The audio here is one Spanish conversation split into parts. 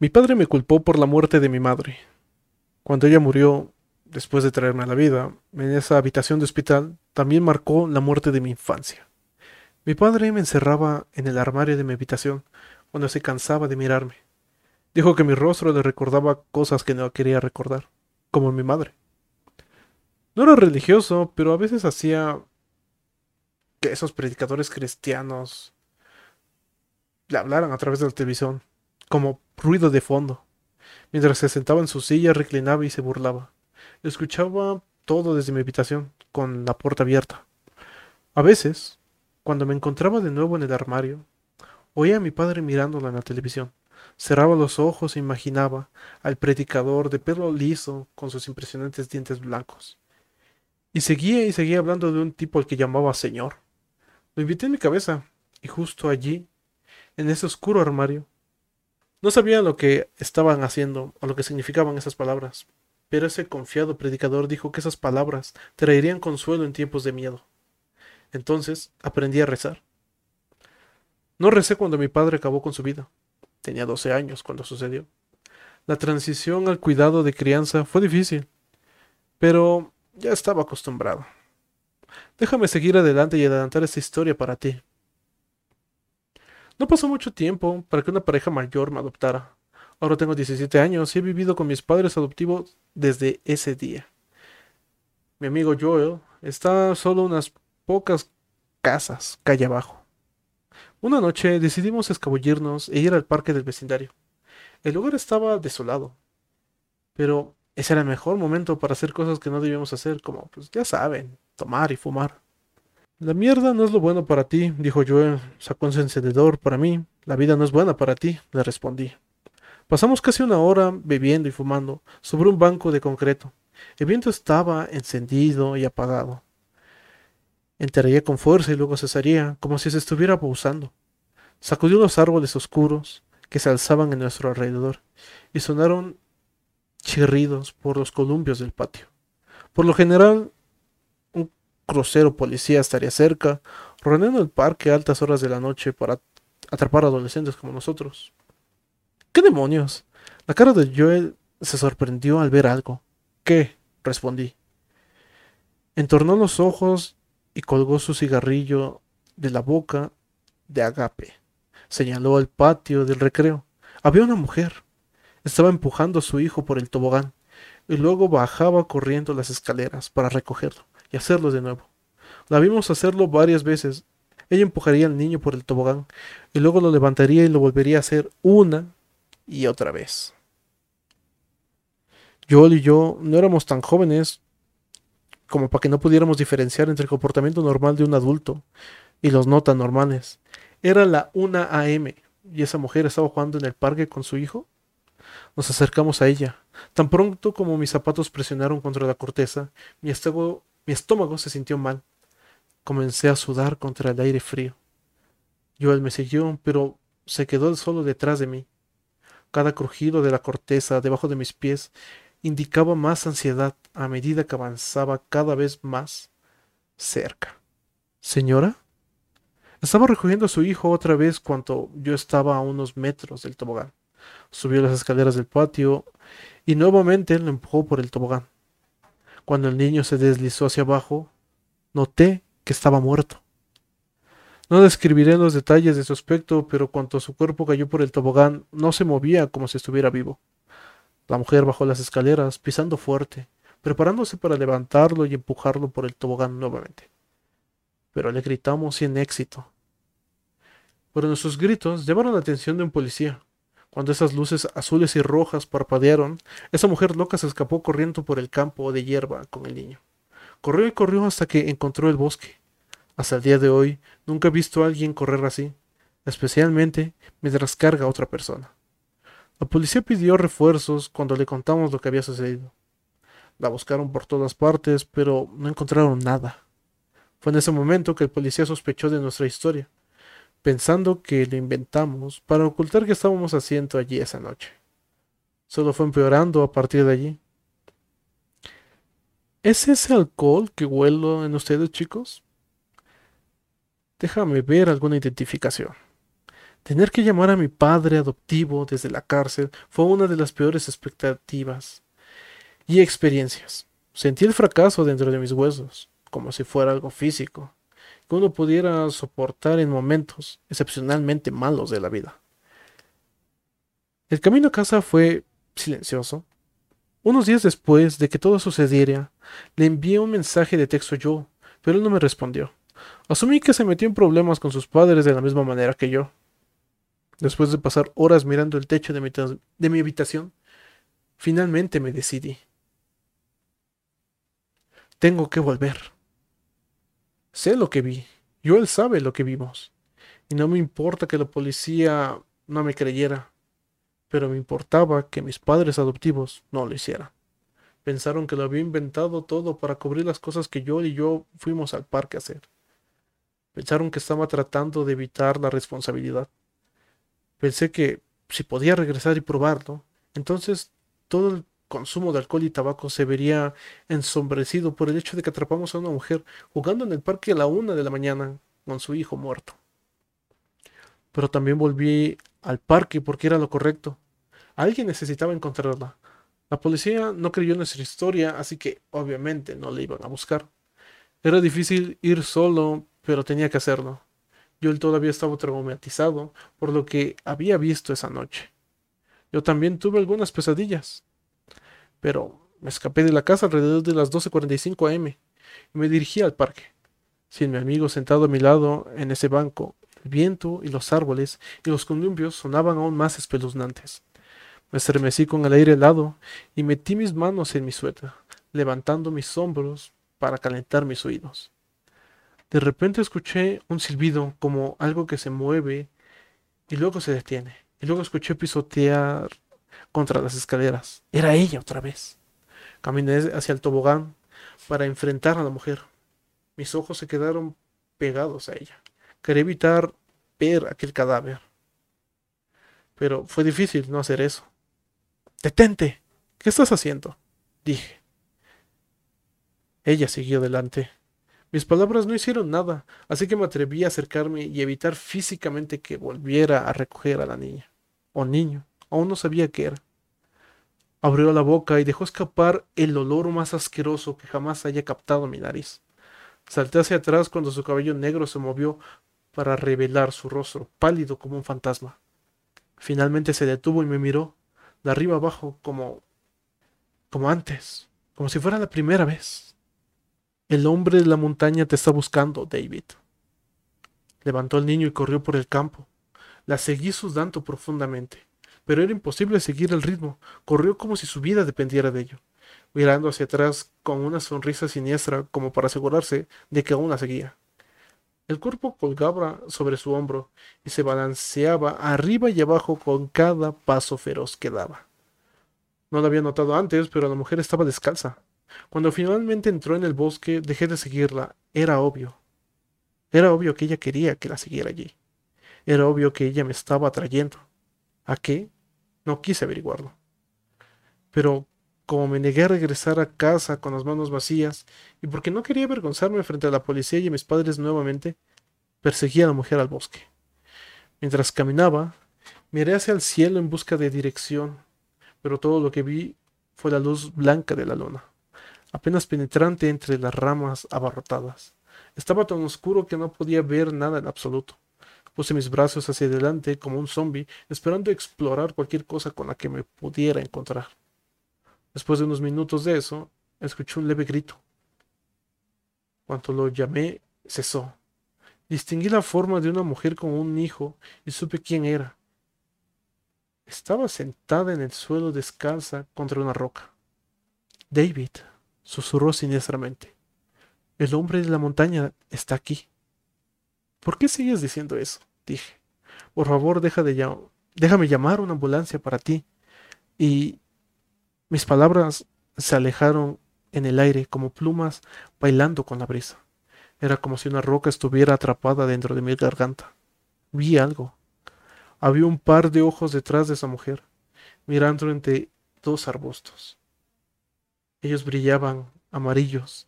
Mi padre me culpó por la muerte de mi madre. Cuando ella murió, después de traerme a la vida, en esa habitación de hospital, también marcó la muerte de mi infancia. Mi padre me encerraba en el armario de mi habitación cuando se cansaba de mirarme. Dijo que mi rostro le recordaba cosas que no quería recordar, como mi madre. No era religioso, pero a veces hacía que esos predicadores cristianos le hablaran a través de la televisión como ruido de fondo. Mientras se sentaba en su silla, reclinaba y se burlaba. Escuchaba todo desde mi habitación, con la puerta abierta. A veces, cuando me encontraba de nuevo en el armario, oía a mi padre mirándola en la televisión. Cerraba los ojos e imaginaba al predicador de pelo liso con sus impresionantes dientes blancos. Y seguía y seguía hablando de un tipo al que llamaba Señor. Lo invité en mi cabeza, y justo allí, en ese oscuro armario, no sabía lo que estaban haciendo o lo que significaban esas palabras, pero ese confiado predicador dijo que esas palabras traerían consuelo en tiempos de miedo. Entonces aprendí a rezar. No recé cuando mi padre acabó con su vida. Tenía 12 años cuando sucedió. La transición al cuidado de crianza fue difícil, pero ya estaba acostumbrado. Déjame seguir adelante y adelantar esta historia para ti. No pasó mucho tiempo para que una pareja mayor me adoptara. Ahora tengo 17 años y he vivido con mis padres adoptivos desde ese día. Mi amigo Joel está solo unas pocas casas calle abajo. Una noche decidimos escabullirnos e ir al parque del vecindario. El lugar estaba desolado, pero ese era el mejor momento para hacer cosas que no debíamos hacer, como, pues ya saben, tomar y fumar. La mierda no es lo bueno para ti, dijo Joel. Sacó un encendedor para mí. La vida no es buena para ti, le respondí. Pasamos casi una hora bebiendo y fumando sobre un banco de concreto. El viento estaba encendido y apagado. Entraría con fuerza y luego cesaría, como si se estuviera pausando. Sacudió los árboles oscuros que se alzaban en nuestro alrededor y sonaron chirridos por los columpios del patio. Por lo general, crucero policía estaría cerca, rodeando el parque a altas horas de la noche para atrapar adolescentes como nosotros. ¿Qué demonios? La cara de Joel se sorprendió al ver algo. ¿Qué? respondí. Entornó los ojos y colgó su cigarrillo de la boca de Agape. Señaló el patio del recreo. Había una mujer. Estaba empujando a su hijo por el tobogán y luego bajaba corriendo las escaleras para recogerlo y hacerlo de nuevo. La vimos hacerlo varias veces. Ella empujaría al niño por el tobogán y luego lo levantaría y lo volvería a hacer una y otra vez. Joel y yo no éramos tan jóvenes como para que no pudiéramos diferenciar entre el comportamiento normal de un adulto y los no tan normales. Era la 1 a.m. y esa mujer estaba jugando en el parque con su hijo. Nos acercamos a ella. Tan pronto como mis zapatos presionaron contra la corteza, mi estómago mi estómago se sintió mal. Comencé a sudar contra el aire frío. Joel me siguió, pero se quedó solo detrás de mí. Cada crujido de la corteza debajo de mis pies indicaba más ansiedad a medida que avanzaba cada vez más cerca. ¿Señora? Estaba recogiendo a su hijo otra vez cuando yo estaba a unos metros del tobogán. Subió las escaleras del patio y nuevamente lo empujó por el tobogán. Cuando el niño se deslizó hacia abajo, noté que estaba muerto. No describiré los detalles de su aspecto, pero cuando su cuerpo cayó por el tobogán, no se movía como si estuviera vivo. La mujer bajó las escaleras, pisando fuerte, preparándose para levantarlo y empujarlo por el tobogán nuevamente. Pero le gritamos sin éxito. Pero nuestros gritos llamaron la atención de un policía. Cuando esas luces azules y rojas parpadearon, esa mujer loca se escapó corriendo por el campo de hierba con el niño. Corrió y corrió hasta que encontró el bosque. Hasta el día de hoy nunca he visto a alguien correr así, especialmente mientras carga a otra persona. La policía pidió refuerzos cuando le contamos lo que había sucedido. La buscaron por todas partes, pero no encontraron nada. Fue en ese momento que el policía sospechó de nuestra historia pensando que lo inventamos para ocultar que estábamos haciendo allí esa noche. Solo fue empeorando a partir de allí. ¿Es ese alcohol que huelo en ustedes, chicos? Déjame ver alguna identificación. Tener que llamar a mi padre adoptivo desde la cárcel fue una de las peores expectativas y experiencias. Sentí el fracaso dentro de mis huesos, como si fuera algo físico, que uno pudiera soportar en momentos excepcionalmente malos de la vida. El camino a casa fue silencioso. Unos días después de que todo sucediera, le envié un mensaje de texto yo, pero él no me respondió. Asumí que se metió en problemas con sus padres de la misma manera que yo. Después de pasar horas mirando el techo de mi, de mi habitación, finalmente me decidí. Tengo que volver. Sé lo que vi. Yo él sabe lo que vimos. Y no me importa que la policía no me creyera. Pero me importaba que mis padres adoptivos no lo hicieran. Pensaron que lo había inventado todo para cubrir las cosas que yo y yo fuimos al parque a hacer. Pensaron que estaba tratando de evitar la responsabilidad. Pensé que si podía regresar y probarlo, entonces todo el consumo de alcohol y tabaco se vería ensombrecido por el hecho de que atrapamos a una mujer jugando en el parque a la una de la mañana con su hijo muerto. Pero también volví al parque porque era lo correcto. Alguien necesitaba encontrarla. La policía no creyó en nuestra historia, así que obviamente no la iban a buscar. Era difícil ir solo, pero tenía que hacerlo. Yo todavía estaba traumatizado por lo que había visto esa noche. Yo también tuve algunas pesadillas. Pero me escapé de la casa alrededor de las 12.45 am y me dirigí al parque. Sin mi amigo sentado a mi lado en ese banco, el viento y los árboles y los columpios sonaban aún más espeluznantes. Me estremecí con el aire helado y metí mis manos en mi suéter, levantando mis hombros para calentar mis oídos. De repente escuché un silbido como algo que se mueve y luego se detiene. Y luego escuché pisotear contra las escaleras. Era ella otra vez. Caminé hacia el tobogán para enfrentar a la mujer. Mis ojos se quedaron pegados a ella. Quería evitar ver aquel cadáver. Pero fue difícil no hacer eso. Detente. ¿Qué estás haciendo? dije. Ella siguió delante. Mis palabras no hicieron nada, así que me atreví a acercarme y evitar físicamente que volviera a recoger a la niña. O niño, aún no sabía qué era. Abrió la boca y dejó escapar el olor más asqueroso que jamás haya captado mi nariz. Salté hacia atrás cuando su cabello negro se movió para revelar su rostro, pálido como un fantasma. Finalmente se detuvo y me miró, de arriba abajo, como. como antes, como si fuera la primera vez. El hombre de la montaña te está buscando, David. Levantó al niño y corrió por el campo. La seguí sudando profundamente, pero era imposible seguir el ritmo. Corrió como si su vida dependiera de ello, mirando hacia atrás con una sonrisa siniestra como para asegurarse de que aún la seguía. El cuerpo colgaba sobre su hombro y se balanceaba arriba y abajo con cada paso feroz que daba. No lo había notado antes, pero la mujer estaba descalza. Cuando finalmente entró en el bosque, dejé de seguirla. Era obvio. Era obvio que ella quería que la siguiera allí. Era obvio que ella me estaba atrayendo. ¿A qué? No quise averiguarlo. Pero como me negué a regresar a casa con las manos vacías, y porque no quería avergonzarme frente a la policía y a mis padres nuevamente, perseguí a la mujer al bosque. Mientras caminaba, miré hacia el cielo en busca de dirección, pero todo lo que vi fue la luz blanca de la luna apenas penetrante entre las ramas abarrotadas. Estaba tan oscuro que no podía ver nada en absoluto. Puse mis brazos hacia adelante como un zombi, esperando explorar cualquier cosa con la que me pudiera encontrar. Después de unos minutos de eso, escuché un leve grito. Cuando lo llamé, cesó. Distinguí la forma de una mujer con un hijo y supe quién era. Estaba sentada en el suelo descalza contra una roca. David susurró siniestramente. El hombre de la montaña está aquí. ¿Por qué sigues diciendo eso? dije. Por favor, deja de déjame llamar una ambulancia para ti. Y mis palabras se alejaron en el aire como plumas bailando con la brisa. Era como si una roca estuviera atrapada dentro de mi garganta. Vi algo. Había un par de ojos detrás de esa mujer, mirando entre dos arbustos. Ellos brillaban amarillos.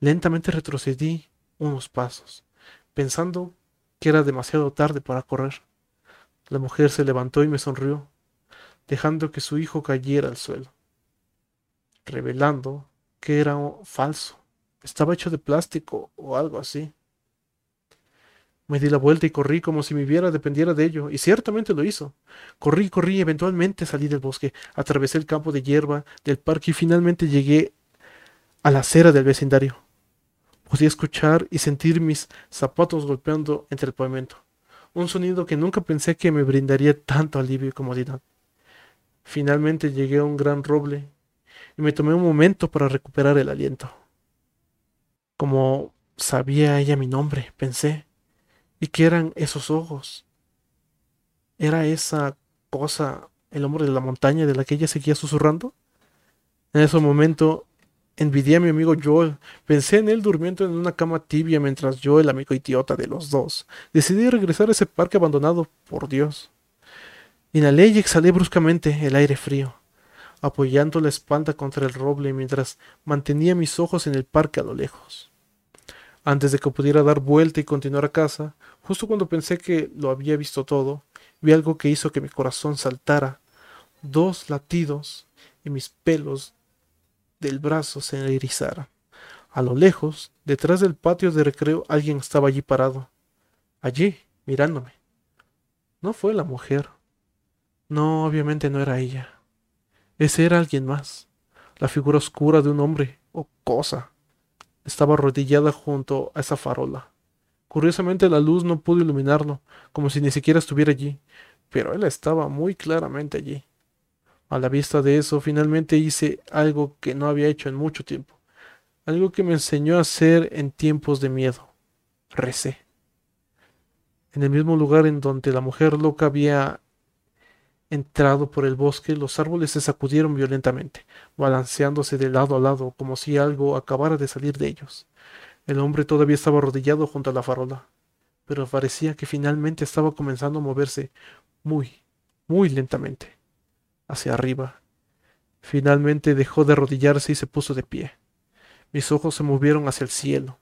Lentamente retrocedí unos pasos, pensando que era demasiado tarde para correr. La mujer se levantó y me sonrió, dejando que su hijo cayera al suelo, revelando que era falso. Estaba hecho de plástico o algo así. Me di la vuelta y corrí como si mi vida dependiera de ello, y ciertamente lo hizo. Corrí, corrí, y eventualmente salí del bosque, atravesé el campo de hierba del parque y finalmente llegué a la acera del vecindario. Podía escuchar y sentir mis zapatos golpeando entre el pavimento, un sonido que nunca pensé que me brindaría tanto alivio y comodidad. Finalmente llegué a un gran roble y me tomé un momento para recuperar el aliento. Como sabía ella mi nombre, pensé, ¿y qué eran esos ojos? ¿Era esa cosa el hombre de la montaña de la que ella seguía susurrando? En ese momento envidié a mi amigo Joel. Pensé en él durmiendo en una cama tibia mientras yo, el amigo idiota de los dos, decidí regresar a ese parque abandonado por Dios. Inhalé y exhalé bruscamente el aire frío apoyando la espalda contra el roble mientras mantenía mis ojos en el parque a lo lejos. Antes de que pudiera dar vuelta y continuar a casa, justo cuando pensé que lo había visto todo, vi algo que hizo que mi corazón saltara, dos latidos y mis pelos del brazo se erizaran. A lo lejos, detrás del patio de recreo, alguien estaba allí parado, allí, mirándome. No fue la mujer. No, obviamente no era ella. Ese era alguien más. La figura oscura de un hombre o cosa. Estaba arrodillada junto a esa farola. Curiosamente la luz no pudo iluminarlo, como si ni siquiera estuviera allí, pero él estaba muy claramente allí. A la vista de eso, finalmente hice algo que no había hecho en mucho tiempo, algo que me enseñó a hacer en tiempos de miedo. Recé. En el mismo lugar en donde la mujer loca había entrado por el bosque, los árboles se sacudieron violentamente, balanceándose de lado a lado, como si algo acabara de salir de ellos. El hombre todavía estaba arrodillado junto a la farola, pero parecía que finalmente estaba comenzando a moverse muy, muy lentamente, hacia arriba. Finalmente dejó de arrodillarse y se puso de pie. Mis ojos se movieron hacia el cielo,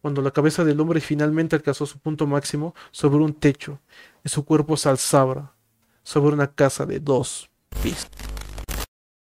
cuando la cabeza del hombre finalmente alcanzó su punto máximo sobre un techo, y su cuerpo se alzaba sobre una casa de dos pisos.